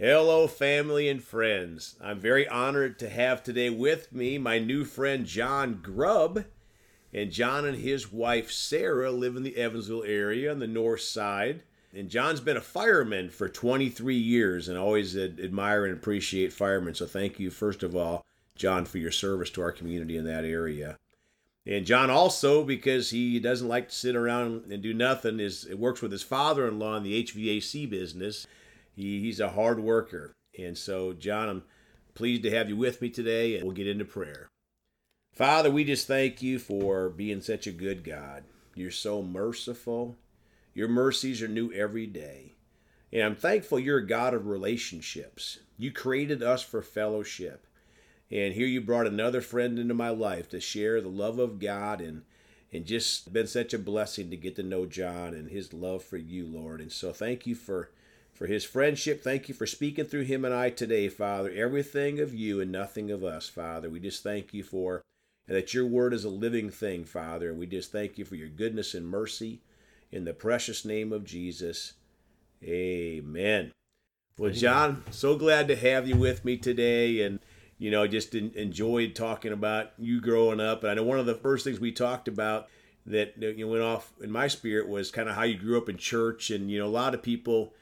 Hello, family and friends. I'm very honored to have today with me my new friend John Grubb. And John and his wife Sarah live in the Evansville area on the north side. And John's been a fireman for 23 years and always admire and appreciate firemen. So thank you, first of all, John, for your service to our community in that area. And John also, because he doesn't like to sit around and do nothing, is works with his father-in-law in the HVAC business. He, he's a hard worker. And so, John, I'm pleased to have you with me today, and we'll get into prayer. Father, we just thank you for being such a good God. You're so merciful. Your mercies are new every day. And I'm thankful you're a God of relationships. You created us for fellowship. And here you brought another friend into my life to share the love of God and and just been such a blessing to get to know John and his love for you, Lord. And so thank you for for his friendship. Thank you for speaking through him and I today, Father. Everything of you and nothing of us, Father. We just thank you for and that your word is a living thing, Father. And we just thank you for your goodness and mercy in the precious name of Jesus. Amen. Well, John, so glad to have you with me today. And, you know, just enjoyed talking about you growing up. And I know one of the first things we talked about that you know, went off in my spirit was kind of how you grew up in church. And, you know, a lot of people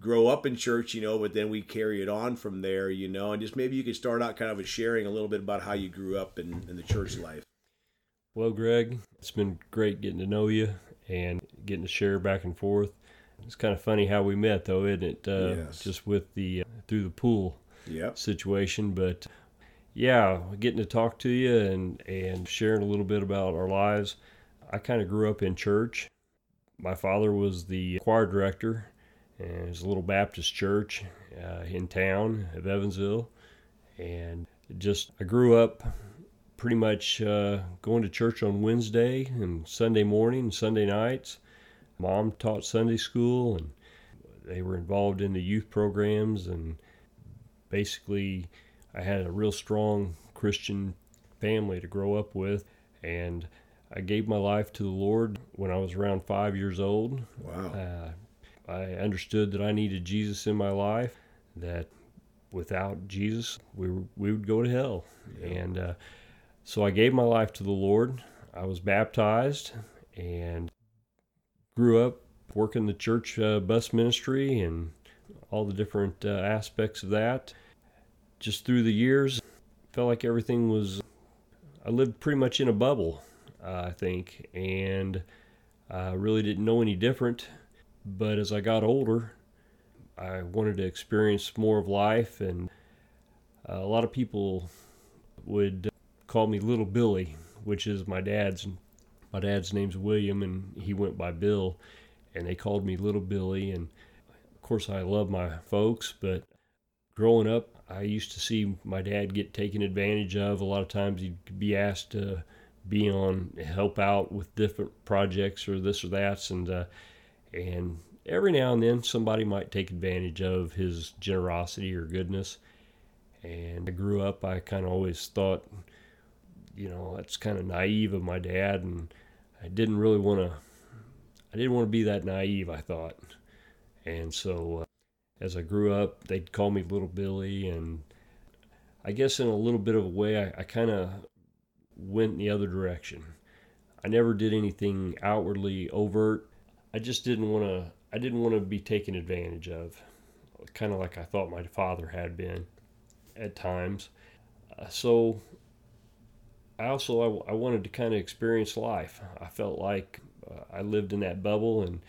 grow up in church, you know, but then we carry it on from there, you know, and just maybe you could start out kind of sharing a little bit about how you grew up in, in the church life. Well, Greg, it's been great getting to know you and getting to share back and forth. It's kind of funny how we met, though, isn't it? Uh, Yes. Just with the uh, through the pool Yep. situation, but yeah, getting to talk to you and and sharing a little bit about our lives. I kind of grew up in church. My father was the choir director, and it was a little Baptist church uh, in town of Evansville, and just I grew up pretty much uh, going to church on Wednesday and Sunday morning and Sunday nights. Mom taught Sunday school, and they were involved in the youth programs and basically I had a real strong Christian family to grow up with and I gave my life to the Lord when I was around 5 years old. Wow. Uh, I understood that I needed Jesus in my life that without Jesus we were, we would go to hell. And uh, so I gave my life to the Lord. I was baptized and grew up working the church uh, bus ministry and all the different uh, aspects of that. Just through the years, felt like everything was. I lived pretty much in a bubble, uh, I think, and I really didn't know any different. But as I got older, I wanted to experience more of life, and uh, a lot of people would call me Little Billy, which is my dad's. My dad's name's William, and he went by Bill, and they called me Little Billy. And of course, I love my folks, but growing up, I used to see my dad get taken advantage of. A lot of times, he'd be asked to be on help out with different projects or this or that, and uh, and every now and then somebody might take advantage of his generosity or goodness. And I grew up, I kind of always thought, you know, that's kind of naive of my dad, and I didn't really want to. I didn't want to be that naive. I thought, and so uh, as I grew up, they'd call me Little Billy, and I guess in a little bit of a way, I, I kind of went in the other direction. I never did anything outwardly overt. I just didn't want to. I didn't want to be taken advantage of, kind of like I thought my father had been at times. Uh, so I also I, I wanted to kind of experience life. I felt like uh, I lived in that bubble, and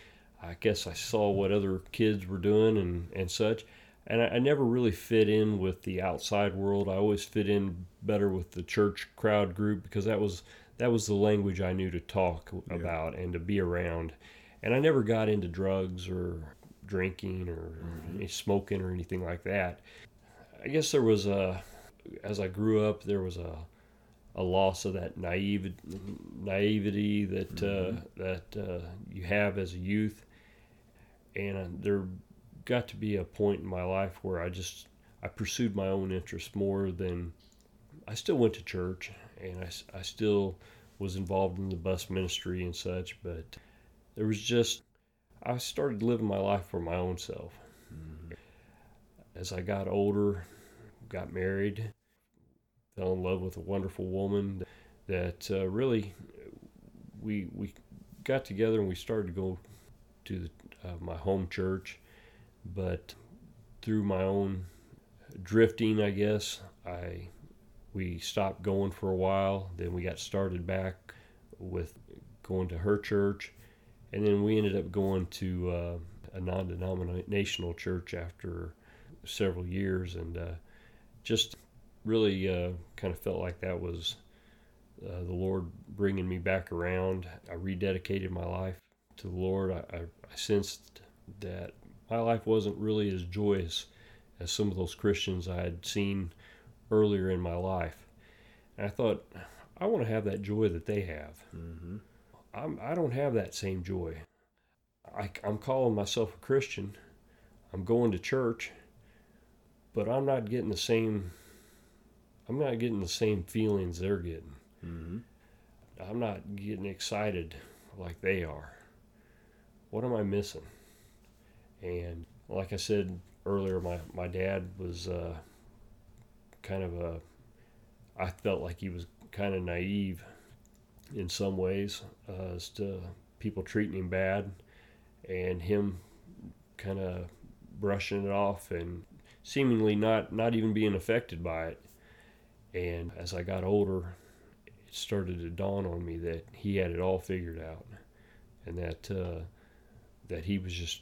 I guess I saw what other kids were doing and and such. And I, I never really fit in with the outside world. I always fit in better with the church crowd group because that was that was the language I knew to talk about and to be around. And I never got into drugs or drinking or any smoking or anything like that. I guess there was a, as I grew up, there was a, a loss of that naive naivety that uh, that uh, you have as a youth, and uh, there got to be a point in my life where I just I pursued my own interests more than I still went to church and I, I still was involved in the bus ministry and such, but there was just I started living my life for my own self. Uh, as I got older, got married, fell in love with a wonderful woman that uh, really we we got together and we started to go to the, uh, my home church, but through my own drifting, I guess I we stopped going for a while. Then we got started back with going to her church, and then we ended up going to uh, a non-denominational church after several years, and uh, just really uh, kind of felt like that was uh, the Lord bringing me back around. I rededicated my life to the Lord. I, I, I sensed that my life wasn't really as joyous as some of those Christians I had seen earlier in my life. And I thought, I want to have that joy that they have. Mm-hmm. I'm, I don't have that same joy. I, I'm calling myself a Christian. I'm going to church, but I'm not getting the same. I'm not getting the same feelings they're getting. Mm-hmm. I'm not getting excited like they are. What am I missing? And like I said earlier, my, my dad was uh, kind of a, I felt like he was kind of naive in some ways uh, as to people treating him bad and him kind of brushing it off and seemingly not, not even being affected by it. And as I got older, it started to dawn on me that he had it all figured out and that uh, that he was just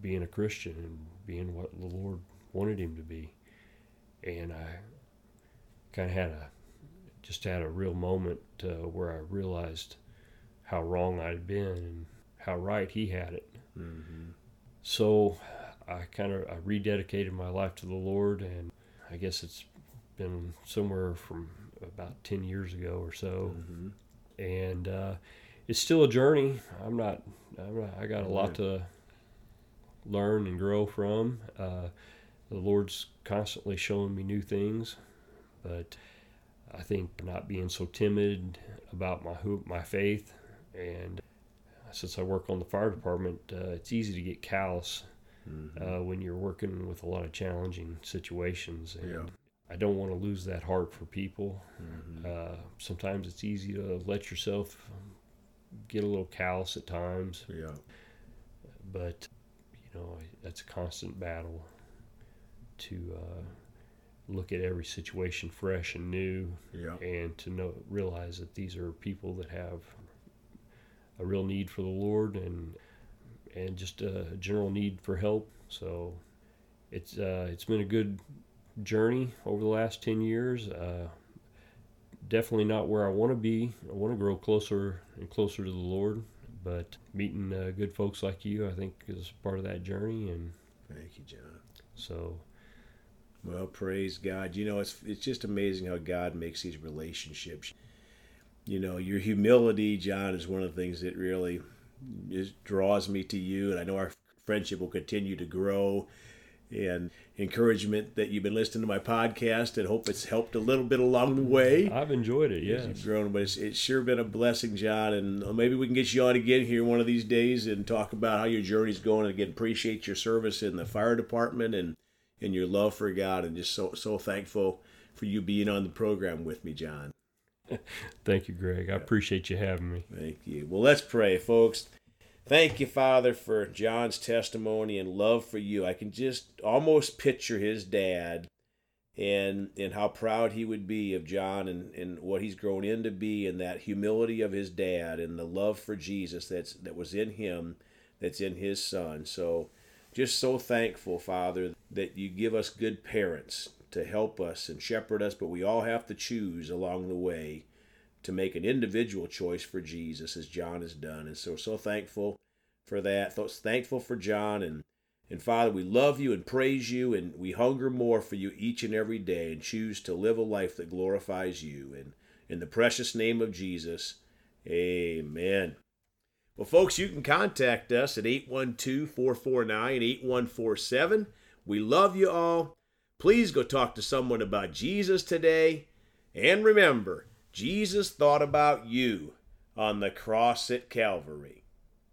being a Christian and being what the Lord wanted him to be. And I kind of had a just had a real moment uh, where I realized how wrong I'd been and how right he had it. Mm-hmm. So I kind of I rededicated my life to the Lord, and I guess it's been somewhere from about ten years ago or so, mm-hmm. and uh, it's still a journey. I'm not, I'm not I got a lot to learn and grow from. Uh, the Lord's constantly showing me new things, but I think not being so timid about my my faith, and since I work on the fire department, uh, it's easy to get callous mm-hmm. uh, when you're working with a lot of challenging situations. And yeah. I don't want to lose that heart for people. Mm-hmm. Uh, sometimes it's easy to let yourself get a little callous at times. Yeah. But you know that's a constant battle to uh, look at every situation fresh and new, yeah. and to know realize that these are people that have a real need for the Lord and and just a general need for help. So it's uh, it's been a good journey over the last ten years. Uh, definitely not where I want to be. I want to grow closer and closer to the Lord, but meeting uh, good folks like you, I think, is part of that journey. And thank you, John. So, well, praise God. You know, it's it's just amazing how God makes these relationships. You know, your humility, John, is one of the things that really is, draws me to you, and I know our friendship will continue to grow and encouragement that you've been listening to my podcast and hope it's helped a little bit along the way. I've enjoyed it, yes. You've grown, but it's, it's sure been a blessing, John. And uh, maybe we can get you on again here one of these days and talk about how your journey's going. And again, appreciate your service in the fire department and, and your love for God. And just so, so thankful for you being on the program with me, John. Thank you, Greg. I appreciate you having me. Thank you. Well, let's pray, folks. Thank you, Father, for John's testimony and love for you. I can just almost picture his dad and and how proud he would be of John and, and what he's grown into be and that humility of his dad and the love for Jesus that's that was in him that's in his son. So just so thankful, Father, that you give us good parents to help us and shepherd us, but we all have to choose along the way to make an individual choice for Jesus as John has done. And so, so thankful for that. So thankful for John. And, and Father, we love you and praise you, and we hunger more for you each and every day and choose to live a life that glorifies you. And in the precious name of Jesus, amen. Well, folks, you can contact us at 812 449 8147. We love you all. Please go talk to someone about Jesus today. And remember, Jesus thought about you on the cross at Calvary.